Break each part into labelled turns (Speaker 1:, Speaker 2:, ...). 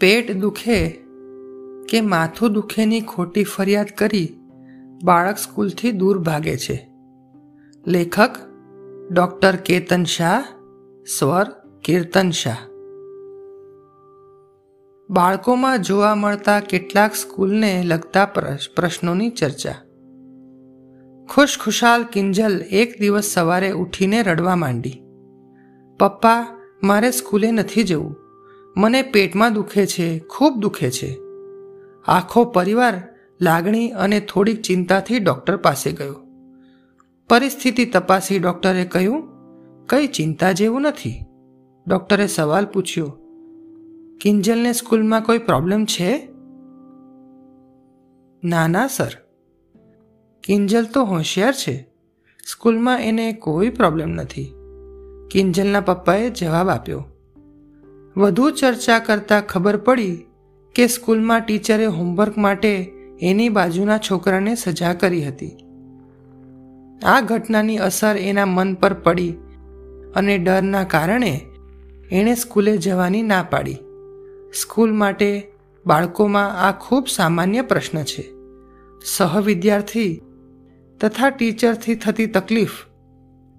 Speaker 1: પેટ દુખે કે માથું દુખેની ખોટી ફરિયાદ કરી બાળક સ્કૂલથી દૂર ભાગે છે. લેખક ડૉક્ટર કેતન શાહ, સ્વર કીર્તન શાહ. બાળકોમાં જોવા મળતા કેટલાક સ્કૂલને લગતા પ્રશ્નોની ચર્ચા. ખુશખુશાલ કિંજલ એક દિવસ સવારે ઉઠીને રડવા માંડી. પપ્પા, મારે સ્કૂલે નથી જવું. મને પેટમાં દુખે છે, ખૂબ દુખે છે. આખો પરિવાર લાગણી અને થોડીક ચિંતાથી ડૉક્ટર પાસે ગયો. પરિસ્થિતિ તપાસી ડૉક્ટરે કહ્યું, કંઈ ચિંતા જેવું નથી. ડૉક્ટરે સવાલ પૂછ્યો, કિંજલને સ્કૂલમાં કોઈ પ્રોબ્લેમ છે? ના ના, સર. કિંજલ તો હોશિયાર છે. સ્કૂલમાં એને કોઈ પ્રોબ્લેમ નથી. કિંજલના પપ્પાએ જવાબ આપ્યો વધુ ચર્ચા કરતાં ખબર પડી કે સ્કૂલમાં ટીચરે હોમવર્ક માટે એની બાજુના છોકરાને સજા કરી હતી. આ ઘટનાની અસર એના મન પર પડી અને ડરના કારણે એણે સ્કૂલે જવાની ના પાડી. સ્કૂલ માટે બાળકોમાં આ ખૂબ સામાન્ય પ્રશ્ન છે. સહવિદ્યાર્થી તથા ટીચરથી થતી તકલીફ,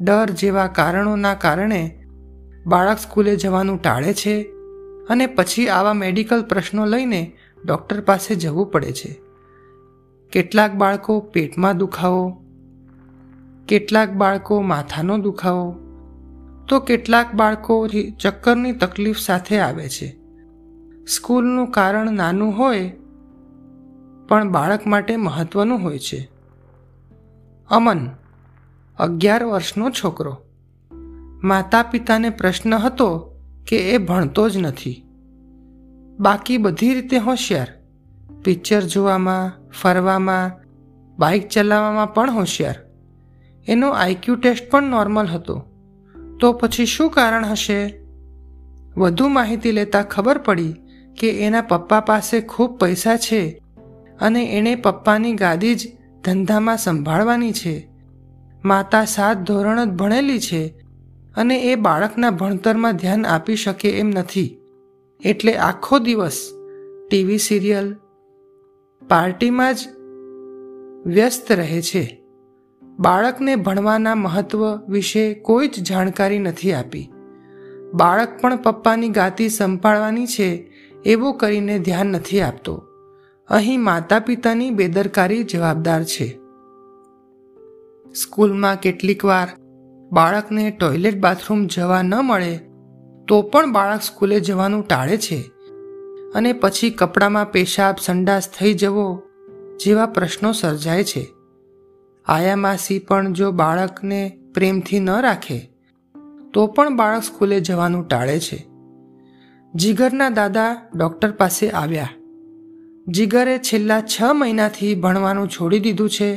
Speaker 1: ડર જેવા કારણોના કારણે બાળક સ્કૂલે જવાનું ટાળે છે અને પછી આવા મેડિકલ પ્રશ્નો લઈને ડૉક્ટર પાસે જવું પડે છે. કેટલાક બાળકો પેટમાં દુખાવો, કેટલાક બાળકો માથાનો દુખાવો, તો કેટલાક બાળકો ચક્કરની તકલીફ સાથે આવે છે. સ્કૂલનું કારણ નાનું હોય, પણ બાળક માટે મહત્વનું હોય છે. અમન, અગિયાર વર્ષનો છોકરો. માતા પિતાને પ્રશ્ન હતો કે એ ભણતો જ નથી. બાકી બધી રીતે હોશિયાર. પિક્ચર જોવામાં, ફરવામાં, બાઇક ચલાવવામાં પણ હોશિયાર. એનો આઈક્યુ ટેસ્ટ પણ નોર્મલ હતો. તો પછી શું કારણ હશે? વધુ માહિતી લેતા ખબર પડી કે એના પપ્પા પાસે ખૂબ પૈસા છે અને એણે પપ્પાની ગાદી જ ધંધામાં સંભાળવાની છે. માતા સાત ધોરણ જ ભણેલી છે અને એ બાળકના ભણતરમાં ધ્યાન આપી શકે એમ નથી. એટલે આખો દિવસ ટીવી સિરિયલ પાર્ટીમાં જ વ્યસ્ત રહે છે. બાળકને ભણવાના મહત્વ વિશે કોઈ જ જાણકારી નથી આપી. બાળક પણ પપ્પાની ગાતી સંભાળવાની છે એવું કરીને ધ્યાન નથી આપતો. અહીં માતા પિતાની બેદરકારી જવાબદાર છે. સ્કૂલમાં કેટલીક વાર બાળકને ટોયલેટ બાથરૂમ જવા ન મળે, તો પણ બાળક સ્કૂલે જવાનું ટાળે છે. અને પછી કપડામાં પેશાબ સંડાસ થઈ જવો જેવા પ્રશ્નો સર્જાય છે. આયા માસી પણ જો બાળકને પ્રેમથી ન રાખે, તો પણ બાળક સ્કૂલે જવાનું ટાળે છે. જીગરના દાદા ડૉક્ટર પાસે આવ્યા. જીગરે છેલ્લા છ મહિનાથી ભણવાનું છોડી દીધું છે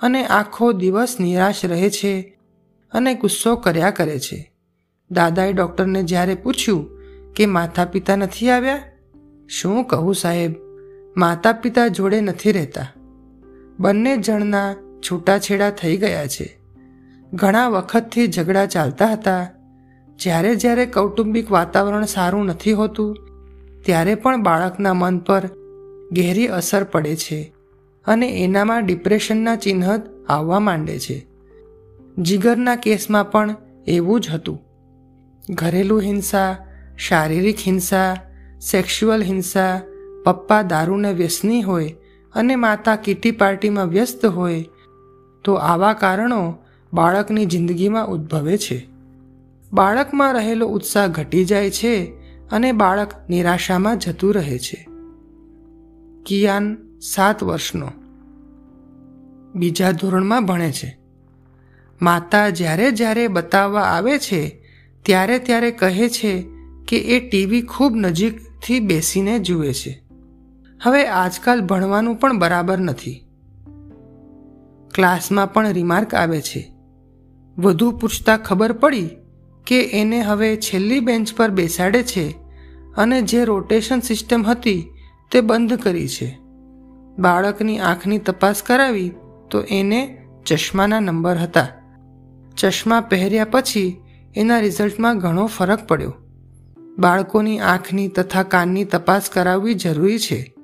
Speaker 1: અને આખો દિવસ નિરાશ રહે છે. અને ગુસ્સો કર્યા કરે છે. દાદાએ ડૉક્ટરને જ્યારે પૂછ્યું કે માતા પિતા નથી આવ્યા? શું કહું સાહેબ? માતા પિતા જોડે નથી રહેતા. બંને જણના છૂટાછેડા થઈ ગયા છે. ઘણા વખતથી ઝઘડા ચાલતા હતા. જ્યારે જ્યારે કૌટુંબિક વાતાવરણ સારું નથી હોતું, ત્યારે પણ બાળકના મન પર ગહેરી અસર પડે છે અને એનામાં ડિપ્રેશનના ચિહ્ન આવવા માંડે છે. જીગરના કેસમાં પણ એવું જ હતું. ઘરેલું હિંસા, શારીરિક હિંસા, સેક્સ્યુઅલ હિંસા, પપ્પા દારૂને વ્યસની હોય અને માતા કીટી પાર્ટીમાં વ્યસ્ત હોય, તો આવા કારણો બાળકની જિંદગીમાં ઉદ્ભવે છે. બાળકમાં રહેલો ઉત્સાહ ઘટી જાય છે અને બાળક નિરાશામાં જતું રહે છે. કિયાન સાત વર્ષનો. બીજા ધોરણમાં ભણે છે. માતા જ્યારે જ્યારે બતાવવા આવે છે, ત્યારે ત્યારે કહે છે કે એ ટીવી ખૂબ નજીકથી બેસીને જુએ છે. હવે આજકાલ ભણવાનું પણ બરાબર નથી. ક્લાસમાં પણ રિમાર્ક આવે છે. વધુ પૂછતા ખબર પડી કે એને હવે છેલ્લી બેન્ચ પર બેસાડે છે અને જે રોટેશન સિસ્ટમ હતી તે બંધ કરી છે. બાળકની આંખની તપાસ કરાવી તો એને ચશ્માના નંબર હતા. ચશ્મા પહેર્યા પછી એના રિઝલ્ટમાં ઘણો ફરક પડ્યો. બાળકોની આંખની તથા કાનની તપાસ કરાવવી જરૂરી છે.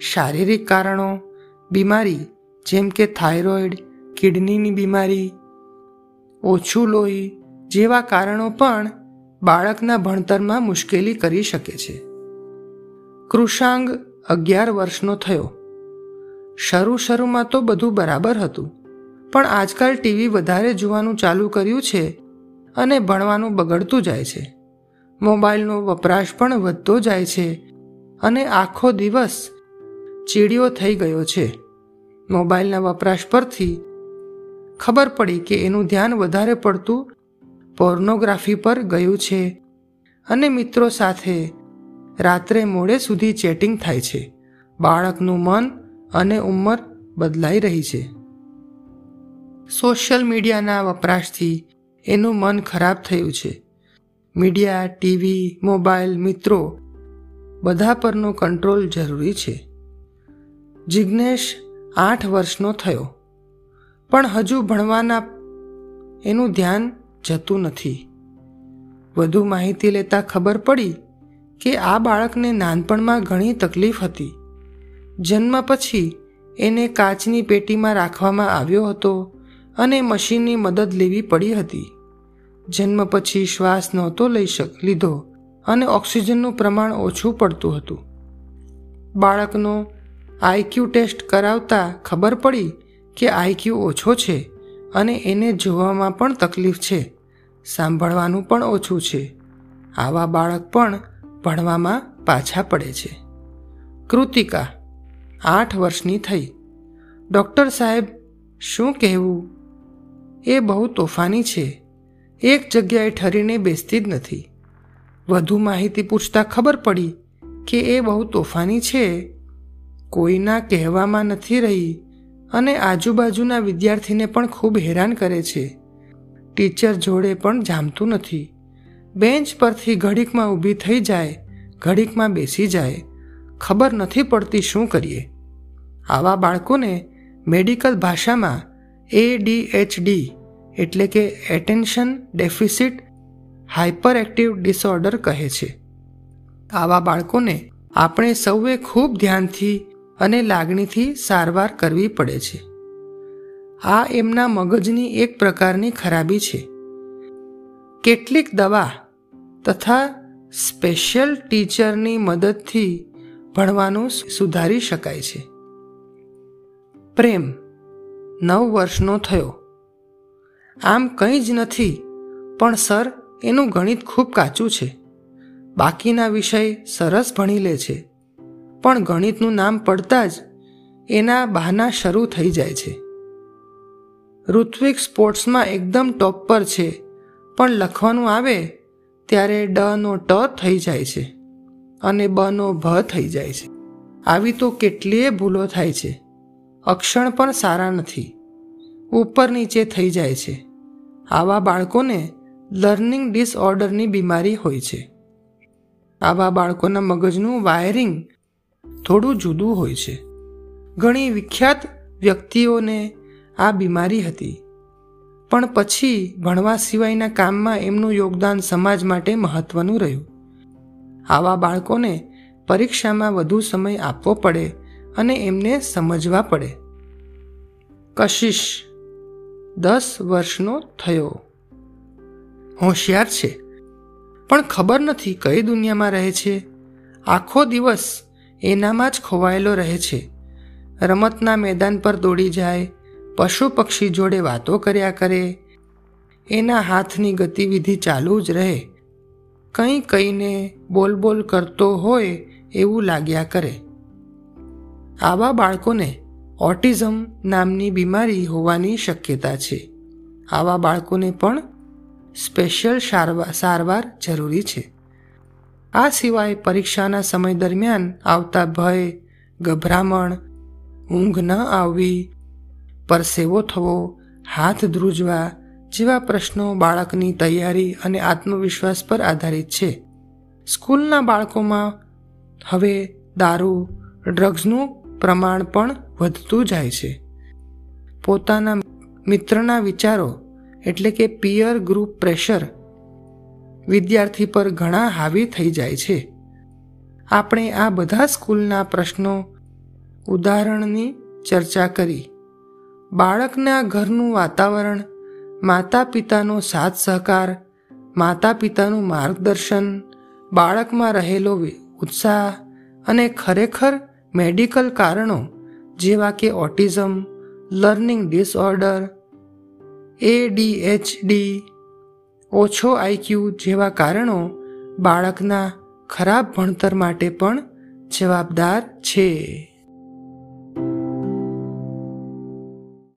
Speaker 1: શારીરિક કારણો, બીમારી, જેમ કે થાઇરોઇડ, કિડનીની બીમારી, ઓછું લોહી જેવા કારણો પણ બાળકના ભણતરમાં મુશ્કેલી કરી શકે છે. કૃષાંગ અગિયાર વર્ષનો થયો. શરૂ શરૂમાં તો બધું બરાબર હતું. પણ આજકાલ ટીવી વધારે જોવાનું ચાલુ કર્યું છે અને ભણવાનું બગડતું જાય છે. મોબાઈલનો વપરાશ પણ વધતો જાય છે અને આખો દિવસ ચીડિયો થઈ ગયો છે. મોબાઈલના વપરાશ પરથી ખબર પડી કે એનું ધ્યાન વધારે પડતું પોર્નોગ્રાફી પર ગયું છે અને મિત્રો સાથે રાત્રે મોડે સુધી ચેટિંગ થાય છે. બાળકનું મન અને ઉંમર બદલાઈ રહી છે. સોશિયલ મીડિયાના વપરાશથી એનું મન ખરાબ થયું છે. મીડિયા, ટીવી, મોબાઈલ, મિત્રો બધા પરનો કંટ્રોલ જરૂરી છે. જિજ્ઞેશ આઠ વર્ષનો થયો. પણ હજુ ભણવાના એનું ધ્યાન જતું નથી. વધુ માહિતી લેતા ખબર પડી કે આ બાળકને નાનપણમાં ઘણી તકલીફ હતી. જન્મ પછી એને કાચની પેટીમાં રાખવામાં આવ્યો હતો. અને મશીનની મદદ લેવી પડી હતી. જન્મ પછી શ્વાસ નહોતો લઈ શક, લીધો અને ઓક્સિજનનું પ્રમાણ ઓછું પડતું હતું. બાળકનો આઈક્યુ ટેસ્ટ કરાવતા ખબર પડી કે આઈક્યુ ઓછો છે અને એને જોવામાં પણ તકલીફ છે. સાંભળવાનું પણ ઓછું છે. આવા બાળક પણ ભણવામાં પાછા પડે છે. કૃતિકા, આઠ વર્ષની થઈ. ડૉક્ટર સાહેબ, શું કહેવું? એ બહુ તોફાની છે. એક જગ્યાએ ઠરીને બેસતી જ નથી. વધુ માહિતી પૂછતા ખબર પડી કે એ બહુ તોફાની છે. કોઈના કહેવામાં નથી રહી અને આજુબાજુના વિદ્યાર્થીને પણ ખૂબ હેરાન કરે છે. ટીચર જોડે પણ જામતું નથી. બેન્ચ પરથી ઘડીકમાં ઊભી થઈ જાય, ઘડીકમાં બેસી જાય. ખબર નથી પડતી શું કરીએ. આવા બાળકોને મેડિકલ ભાષામાં એડીએચડી એટલે કે attention deficit hyper active disorder કહે છે. આવા બાળકોને આપણે સૌએ ખૂબ ધ્યાનથી અને લાગણીથી સારવાર કરવી પડે છે. આ એમના મગજની એક પ્રકારની ખરાબી છે. કેટલીક દવા તથા સ્પેશિયલ ટીચરની મદદથી ભણવાનું સુધારી શકાય છે. પ્રેમ નવ વર્ષનો થયો. આમ કંઈ જ નથી, પણ સર, એનું ગણિત ખૂબ કાચું છે. બાકીના વિષય સરસ ભણી લે છે. પણ ગણિતનું નામ પડતા જ એના બહાના શરૂ થઈ જાય છે. ઋત્વિક સ્પોર્ટ્સમાં એકદમ ટોપ પર છે, પણ લખવાનું આવે ત્યારે ડ નો ટ થઈ જાય છે અને બ નો ભ થઈ જાય છે. આવી તો કેટલીય ભૂલો થાય છે. અક્ષણ પણ સારા નથી. ઉપર નીચે થઈ જાય છે. આવા બાળકોને લર્નિંગ ડિસઓર્ડરની બીમારી હોય છે. આવા બાળકોના મગજનું વાયરિંગ થોડું જુદું હોય છે. ઘણી વિખ્યાત વ્યક્તિઓને આ બીમારી હતી. પણ પછી ભણવા સિવાયના કામમાં એમનું યોગદાન સમાજ માટે મહત્વનું રહ્યું. આવા બાળકોને પરીક્ષામાં વધુ સમય આપવો પડે અને એમને સમજવા પડે. કશિશ દસ વર્ષનો થયો. હોશિયાર છે. પણ ખબર નથી કઈ દુનિયામાં રહે છે. આખો દિવસ એનામાં જ ખોવાયેલો રહે છે. રમતના મેદાન પર દોડી જાય, પશુ પક્ષી જોડે વાતો કર્યા કરે. એના હાથની ગતિવિધિ ચાલુ જ રહે. કંઈ કહીને બોલ બોલ કરતો હોય એવું લાગ્યા કરે. આવા બાળકોને ઓટિઝમ નામની બીમારી હોવાની શક્યતા છે. આવા બાળકોને પણ સ્પેશિયલ સારવાર જરૂરી છે. આ સિવાય પરીક્ષાના સમય દરમિયાન આવતા ભય, ગભરામણ, ઊંઘ ન આવવી, પરસેવો થવો, હાથ ધ્રુજવા જેવા પ્રશ્નો બાળકની તૈયારી અને આત્મવિશ્વાસ પર આધારિત છે. સ્કૂલના બાળકોમાં હવે દારૂ, ડ્રગ્સનું પ્રમાણ પણ વધતું જાય છે. પોતાના મિત્રના વિચારો એટલે કે પિયર ગ્રુપ પ્રેશર વિદ્યાર્થી પર ઘણા હાવી થઈ જાય છે. આપણે આ બધા સ્કૂલના પ્રશ્નો ઉદાહરણની ચર્ચા કરી. બાળકના ઘરનું વાતાવરણ માતા પિતાનો સાથ સહકાર માતા પિતાનું માર્ગદર્શન, બાળકમાં રહેલો ઉત્સાહ અને ખરેખર મેડિકલ કારણો જેવા કે ઓટિઝમ, લર્નિંગ ડિસઓર્ડર એડીએચડી ઓછો આઈક્યુ જેવા કારણો બાળકના ખરાબ ભણતર માટે પણ જવાબદાર છે.